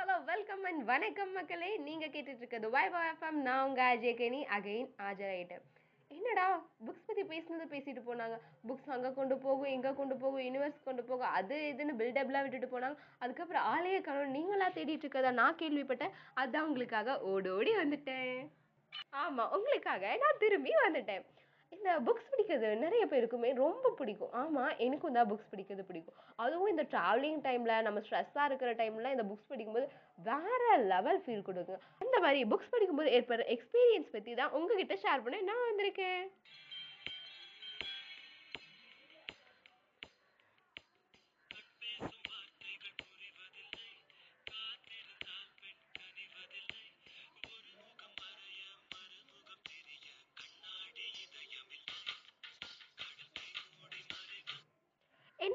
Hello welcome and வணக்கம் மக்களே. நீங்கள் கேட்டுட்டு இருக்கிறது வாய் வாய் எஃப்எம் நான் உங்கள் அஜய் கெனி. அகைன் ஆஜராயிட்டேன் என்னடா புக்ஸ் பற்றி பேசினது பேசிட்டு போனாங்க. புக்ஸ் அங்கே கொண்டு போகும் எங்கே கொண்டு போகும் யூனிவர்ஸ் கொண்டு போகும் அது இதுன்னு பில்டப்லாம் விட்டுட்டு போனாங்க. அதுக்கப்புறம் ஆலய கணவன் நீங்களாக தேடிட்டு இருக்கதா நான் கேள்விப்பட்டேன். அதுதான் உங்களுக்காக ஓடோடி வந்துட்டேன். ஆமாம் உங்களுக்காக நான் திரும்பி வந்துட்டேன். இந்த புக்ஸ் படிக்கிறது நிறைய பேருக்குமே ரொம்ப பிடிக்கும். ஆமாம் எனக்கும் தான் புக்ஸ் படிக்கிறது பிடிக்கும். அதுவும் இந்த ட்ராவலிங் டைமில் நம்ம ஸ்ட்ரெஸ்ஸாக இருக்கிற டைமில் இந்த புக்ஸ் படிக்கும்போது வேற லெவல் ஃபீல் கொடுக்கும். இந்த மாதிரி புக்ஸ் படிக்கும்போது ஏற்படுற எக்ஸ்பீரியன்ஸ் பற்றி தான் உங்ககிட்ட ஷேர் பண்ண நான் வந்திருக்கேன்.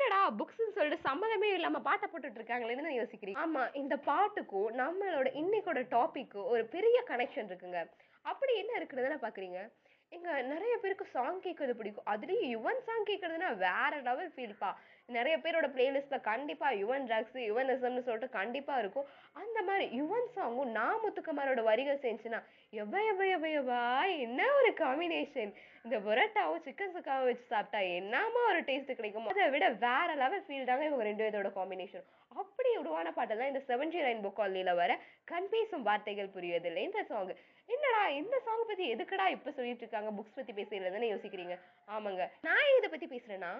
என்னடா புக்ஸ்னு சொல்லிட்டு சம்மந்தமே இல்லாம பாட்டை போட்டுட்டு இருக்காங்களேன்னு நான் யோசிக்கிறேன் ஆமா இந்த பாட்டுக்கும் நம்மளோட இன்னைக்கோட டாப்பிக்கும் ஒரு பெரிய கனெக்ஷன் இருக்குங்க. அப்படி என்ன இருக்குதுன்னு பாக்குறீங்க? எங்க நிறைய பேருக்கு சாங் கேட்கறது பிடிக்கும். அதுலயும் யுவன் சாங் கேட்குறதுனா வேற லெவல் ஃபீல்ப்பா நிறைய பேரோட பிளேலிஸ்ட்ல கண்டிப்பா யுவன் ட்ரக்ஸ் யுவனிசம்னு சொல்லிட்டு கண்டிப்பா இருக்கும். அந்த மாதிரி யுவன் சாங்கும் நான் முத்துக்குமாரோட வரிகள் செஞ்சுன்னா எவ்வ எவ்வ என்ன ஒரு காம்பினேஷன் இந்த புரோட்டாவும் சிக்கன் சுக்காவும் வச்சு சாப்பிட்டா என்னமா ஒரு டேஸ்ட் கிடைக்கும்? அதை விட வேற லெவல் ஃபீல் தாங்க இவங்க ரெண்டு பேரோட காம்பினேஷன் அப்படி உருவான பாட்டு தான் இந்த செவன்ஜி ரெயின்போ காலில வர கண் பேசும் வார்த்தைகள் புரியதில்லை இந்த சாங் என்னடா இந்த சாங் பத்தி எதுக்குடா இப்ப சொல்லிட்டு இருக்காங்க? புக்ஸ் பத்தி பேசுறதுன்னு யோசிக்கிறீங்க. ஆமாங்க. நான் இதை பத்தி பேசுறேன்னா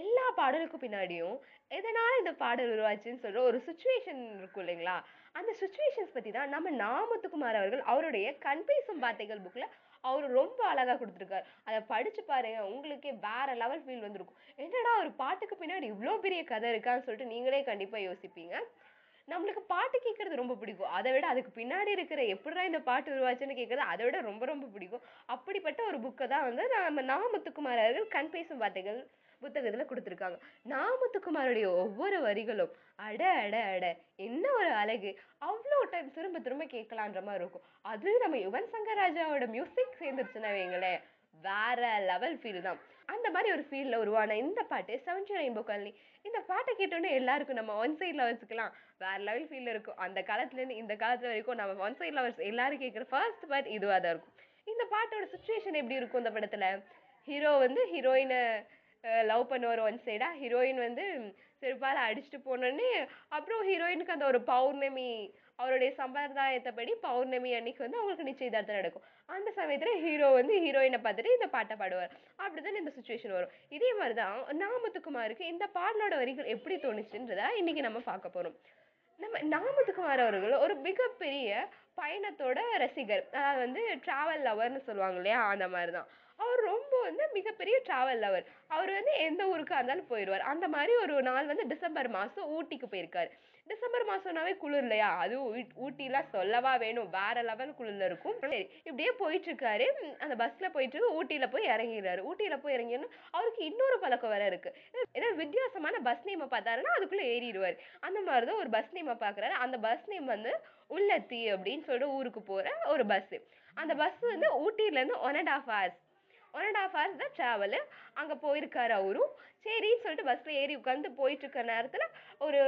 எல்லா பாடலுக்கும் பின்னாடியும் எதனால் இந்த பாடல் உருவாச்சுன்னு சொல்கிற ஒரு சுச்சுவேஷன் இருக்கும் இல்லைங்களா? அந்த சுச்சுவேஷன்ஸ் பற்றி தான் நம்ம நாமத்துக்குமார் அவர்கள் அவருடைய கண் பேசும் வார்த்தைகள் புக்கில் அவர் ரொம்ப அழகாக கொடுத்துருக்காரு. அதை படித்து பாருங்க உங்களுக்கே வேற லெவல் ஃபீல் வந்திருக்கும். என்னடா ஒரு பாட்டுக்கு பின்னாடி இவ்வளோ பெரிய கதை இருக்கான்னு சொல்லிட்டு நீங்களே கண்டிப்பாக யோசிப்பீங்க. நம்மளுக்கு பாட்டு கேட்கறது ரொம்ப பிடிக்கும். அதை விட அதுக்கு பின்னாடி இருக்கிற எப்படிடா இந்த பாட்டு உருவாச்சுன்னு கேட்குறது அதை விட ரொம்ப ரொம்ப பிடிக்கும். அப்படிப்பட்ட ஒரு புக்கை தான் வந்து நம்ம நாமத்துக்குமார் அவர்கள் கண் பேசும் வார்த்தைகள் புத்தகத்தில் கொடுத்துருக்காங்க. நாமத்துக்குமாருடைய ஒவ்வொரு வரிகளும் அட அட அட என்ன ஒரு அழகு. அவ்வளோ டைம் திரும்ப திரும்ப கேட்கலான்ற மாதிரி இருக்கும். அது நம்ம யுவன் சங்கர் ராஜாவோட மியூசிக் சேர்ந்துருச்சுன்னா வைங்களேன் வேற லெவல் ஃபீல் தான். அந்த மாதிரி ஒரு ஃபீலில் உருவான இந்த பாட்டு செவன்டி ரெயின்போ காலனி இந்த பாட்டை கேட்டோன்னே எல்லாருக்கும் நம்ம ஒன் சைட் லவர்ஸுக்கெல்லாம் வேற லெவல் ஃபீல் இருக்கும். அந்த காலத்துலேருந்து இந்த காலத்து வரைக்கும் நம்ம ஒன் சைட் லவர்ஸ் எல்லாரும் கேட்குற ஃபர்ஸ்ட் பார்ட் இதுவாக தான் இருக்கும். இந்த பாட்டோட சுச்சுவேஷன் எப்படி இருக்கும் இந்த படத்தில்? ஹீரோ வந்து ஹீரோயினை லவ் பண்ணுவார் ஒன் சைடாக ஹீரோயின் வந்து செருப்பால் அடிச்சுட்டு போனோடனே அப்புறம் ஹீரோயினுக்கு அந்த ஒரு பௌர்ணமி அவருடைய சம்பிரதாயத்தைப்படி பௌர்ணமி அன்னைக்கு வந்து அவங்களுக்கு நிச்சயதார்த்தம் நடக்கும். அந்த சமயத்தில் ஹீரோ வந்து ஹீரோயினை பார்த்துட்டு இந்த பாட்டை பாடுவார். அப்படிதான் இந்த சுச்சுவேஷன் வரும். இதே மாதிரி தான் நாமத்துக்குமாருக்கு இந்த பாடலோட வரிகள் எப்படி தோணுச்சுன்றதா இன்னைக்கு நம்ம பார்க்க போகிறோம் நம்ம நாமத்துக்குமார் அவர்கள் ஒரு மிகப்பெரிய பயணத்தோட ரசிகர். அதாவது வந்து ட்ராவல் லவர்னு சொல்லுவாங்க இல்லையா? அந்த மாதிரி தான் அவர் ரொம்ப வந்து மிகப்பெரிய ட்ராவல் லவர் அவர் வந்து எந்த ஊருக்காக இருந்தாலும் போயிடுவார் அந்த மாதிரி ஒரு நாள் வந்து டிசம்பர் மாதம் ஊட்டிக்கு போயிருக்காரு. டிசம்பர் மாதம்னாவே குளிர் இல்லையா? அதுவும் ஊட்டிலாம் சொல்லவா வேணும். வேற லெவல் குளிர்ல இருக்கும். சரி இப்படியே போயிட்டுருக்காரு. அந்த பஸ்ஸில் போயிட்டு ஊட்டியில் போய் இறங்கிடுறாரு. ஊட்டியில் போய் இறங்கிடணும் அவருக்கு இன்னொரு பழக்கம் வேற இருக்குது ஏதாவது வித்தியாசமான பஸ் நேமை பார்த்தாருன்னா அதுக்குள்ளே ஏறிடுவார். அந்த மாதிரி தான் ஒரு பஸ் நேமை பார்க்குறாரு. அந்த பஸ் நேம் வந்து உள்ளத்தி அப்படின்னு சொல்லிட்டு ஊருக்கு போகிற ஒரு பஸ்ஸு அந்த பஸ் வந்து ஊட்டியிலேருந்து one and half hours one and half hours தான் ட்ராவலு அங்கே போயிருக்காரு அவரும் சரின்னு சொல்லிட்டு பஸ்ஸில் ஏறி உட்காந்து போயிட்டு இருக்க நேரத்தில் ஒரு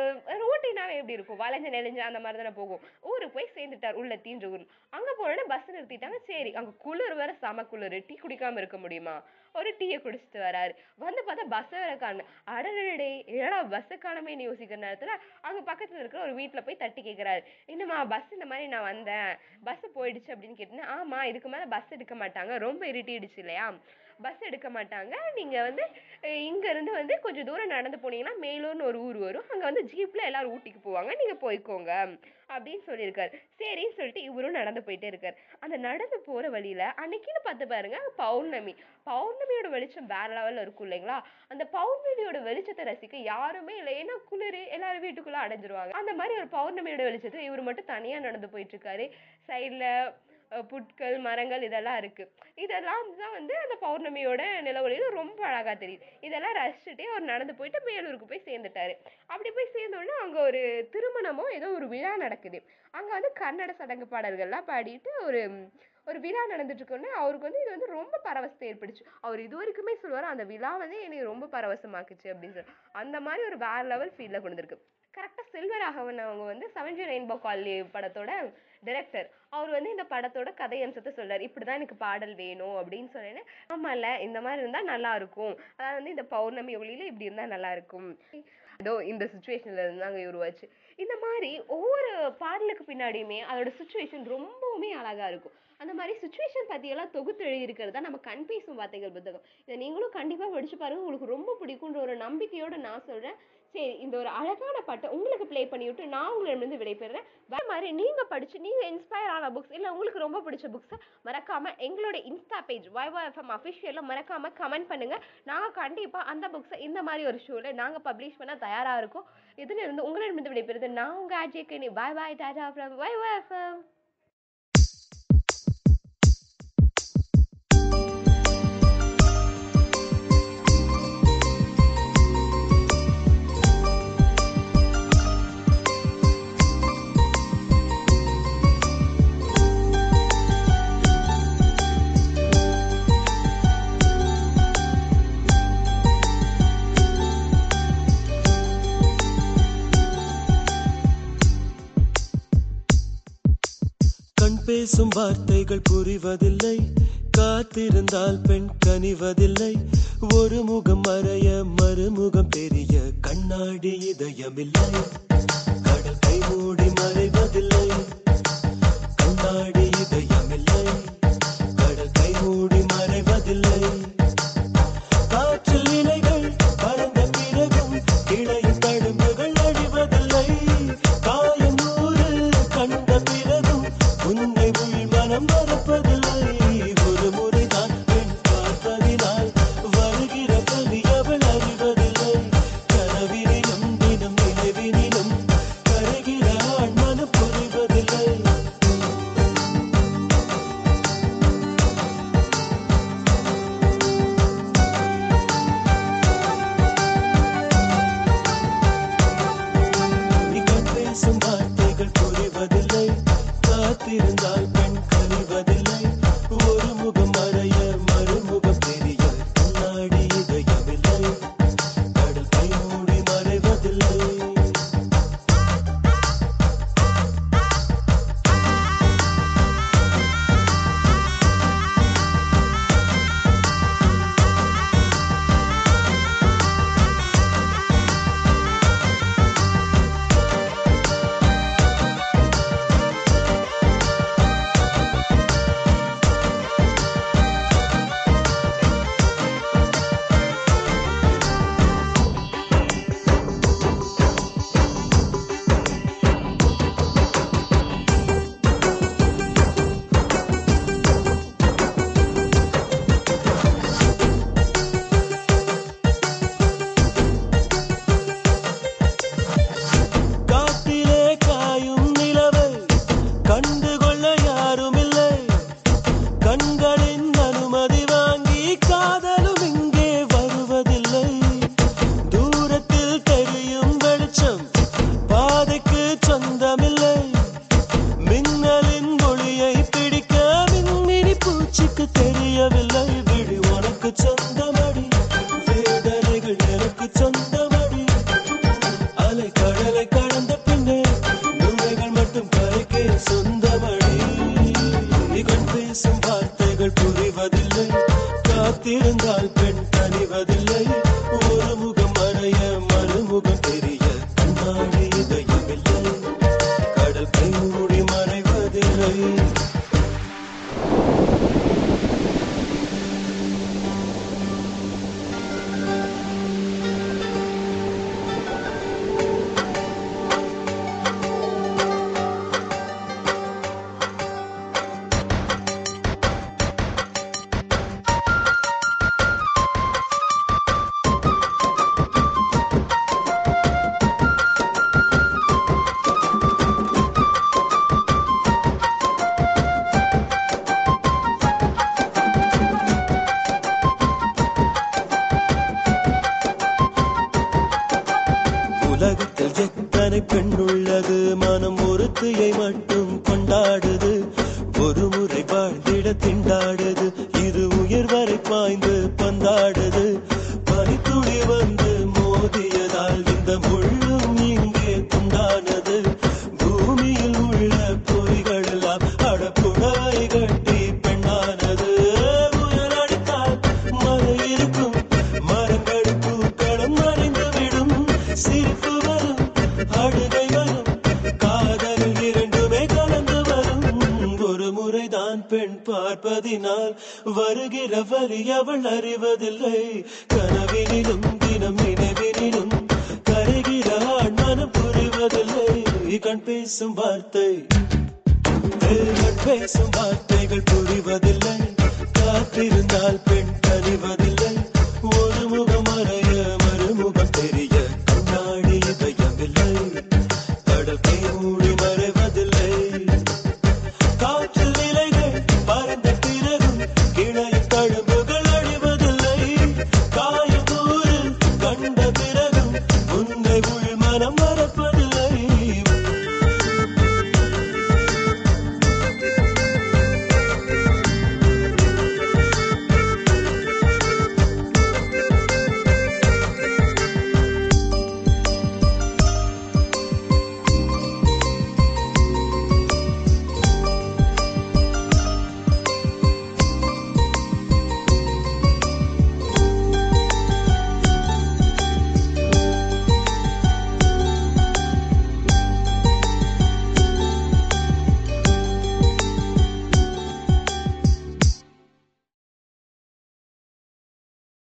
ரோட்டினாவே எப்படி இருக்கும்? வளைஞ்சு நெளிஞ்சு அந்த மாதிரி தானே போகும். ஊருக்கு போய் சேர்ந்துட்டார் உள்ள தீன்ற ஊர். அங்கே போனோடனே பஸ் நிறுத்திட்டாங்க. சரி அங்கே குளிர் வேறு செம குளிர். டீ குடிக்காமல் இருக்க முடியுமா? ஒரு டீயை குடிச்சிட்டு வராரு. வந்து பார்த்தா பஸ்ஸை வேற காணும் அடடே ஏடா பஸ்ஸை காணமேன்னு யோசிக்கிற நேரத்தில் அங்கே பக்கத்தில் இருக்கிற ஒரு வீட்டில் போய் தட்டி கேட்குறாரு என்னம்மா பஸ் இந்த மாதிரி நான் வந்தேன். பஸ்ஸு போயிடுச்சு அப்படின்னு கேட்டேன்னா ஆமாம் இதுக்கு மேலே பஸ் எடுக்க மாட்டாங்க. ரொம்ப இருட்டிடுச்சு இல்லையா? பஸ் எடுக்க மாட்டாங்க. நீங்கள் வந்து இங்கேருந்து வந்து கொஞ்சம் தூரம் நடந்து போனீங்கன்னா மேலூர்னு ஒரு ஊர் வரும். அங்கே வந்து ஜீப்பில் எல்லோரும் ஊட்டிக்கு போவாங்க. நீங்கள் போய்க்கோங்க. அப்படின்னு சொல்லியிருக்காரு. சரின்னு சொல்லிட்டு இவரும் நடந்து போயிட்டே இருக்கார். அந்த நடந்து போகிற வழியில் அன்னைக்குன்னு பார்த்து பாருங்க பௌர்ணமி. பௌர்ணமியோட வெளிச்சம் வேற லெவலில் இருக்கும் இல்லைங்களா? அந்த பௌர்ணமியோட வெளிச்சத்தை ரசிக்க யாருமே இல்லை. ஏன்னா குளிர் எல்லாரும் வீட்டுக்குள்ளே அடைஞ்சிருவாங்க. அந்த மாதிரி ஒரு பௌர்ணமியோட வெளிச்சத்தை இவர் மட்டும் தனியாக நடந்து போயிட்டுருக்காரு சைடில் புட்கள் மரங்கள் இதெல்லாம் இருக்குது இதெல்லாம் தான் வந்து அந்த பௌர்ணமியோட நிலவொளியில் ரொம்ப அழகாக தெரியுது. இதெல்லாம் ரசிச்சுட்டே அவர் நடந்து போயிட்டு மேலூருக்கு போய் சேர்ந்துட்டாரு. அப்படி போய் சேர்ந்தோடனே அங்கே ஒரு திருமணமோ ஏதோ ஒரு விழா நடக்குது. அங்கே வந்து கன்னட சடங்கு பாடல்கள்லாம் பாடிட்டு ஒரு ஒரு விழா நடந்துட்டுருக்கோன்னே அவருக்கு வந்து இது வந்து ரொம்ப பரவசத்தை ஏற்படுச்சு. அவர் இது வரைக்குமே சொல்லுவார் அந்த விழா வந்து என்னை ரொம்ப பரவசமாக்குச்சு அப்படின்னு சொல்லி அந்த மாதிரி ஒரு வேற லெவல் ஃபீலில் கொண்டு வந்திருக்கு. கரெக்டாக செல்வராகவன் அவங்க வந்து செவன்ஜி ரெயின்போ காலனி படத்தோட டைரக்டர் அவர் வந்து இந்த படத்தோட கதை அம்சத்தை இப்படி தான் எனக்கு பாடல் வேணும் அப்படின்னு சொன்னேன்னு. ஆமால இந்த மாதிரி இருந்தால் நல்லா இருக்கும். அதாவது வந்து இந்த பௌர்ணமி ஒளியில் இப்படி இருந்தால் நல்லா இருக்கும். ஏதோ இந்த சுச்சுவேஷனில் இருந்தாங்க உருவாச்சு. இந்த மாதிரி ஒவ்வொரு பாடலுக்கு பின்னாடியுமே அதோட சுச்சுவேஷன் ரொம்பவுமே அழகாக இருக்கும். அந்த மாதிரி சுச்சுவேஷன் பற்றியெல்லாம் தொகுத்து எழுதியிருக்கிறது தான் நம்ம கண் பேசும் வார்த்தைகள் புத்தகம். இதை நீங்களும் கண்டிப்பாக படிச்சு பாருங்கள் உங்களுக்கு ரொம்ப பிடிக்குன்ற ஒரு நம்பிக்கையோடு நான் சொல்கிறேன் சரி இந்த ஒரு அழகான பாட்டை உங்களுக்கு ப்ளே பண்ணி விட்டு நான் உங்களிடமிருந்து விடைபெறுறேன். வேறு மாதிரி நீங்கள் படித்து நீங்கள் இன்ஸ்பயர் ஆன புக்ஸ் இல்லை உங்களுக்கு ரொம்ப பிடிச்ச புக்ஸை மறக்காமல் எங்களோட இன்ஸ்டா பேஜ் YYFM அஃபிஷியலில் மறக்காமல் கமெண்ட் பண்ணுங்கள் நாங்கள் கண்டிப்பாக அந்த புக்ஸை இந்த மாதிரி ஒரு ஷோவில் நாங்கள் பப்ளிஷ் பண்ண தயாராக இருக்கோம். இதிலிருந்து உங்களிடமிருந்து விடைபெறுது நான் உங்கள் Ajay Kani bye bye tata from FM பேசும் வார்த்தைகள் புரிவதில்லை. காத்திருந்தால் பெண் கனிவதில்லை. ஒரு முகம் மறைய மறுமுகம் தெரிய கண்ணாடி இதயமில்லை. கடல் கை மூடி மறைவதில்லை. கண்ணாடி இதயம் காத்திருந்தால் திண்டாடுது. இரு உயிர் வரை பாய்ந்து பந்தாடுது. பனித்துளி வந்து மோதியதால் இந்த முள்ளும் பார்ப்பதினால் வருகிற வரி அவள் அறிவதில்லை. கனவினிலும் தினம் நினைவினிலும் கரைகிற மனம் புரிவதில்லை. கண் பேசும் வார்த்தை பேசும் வார்த்தைகள் புரிவதில்லை. காத்திருந்தால் பெண் கனிவதில்லை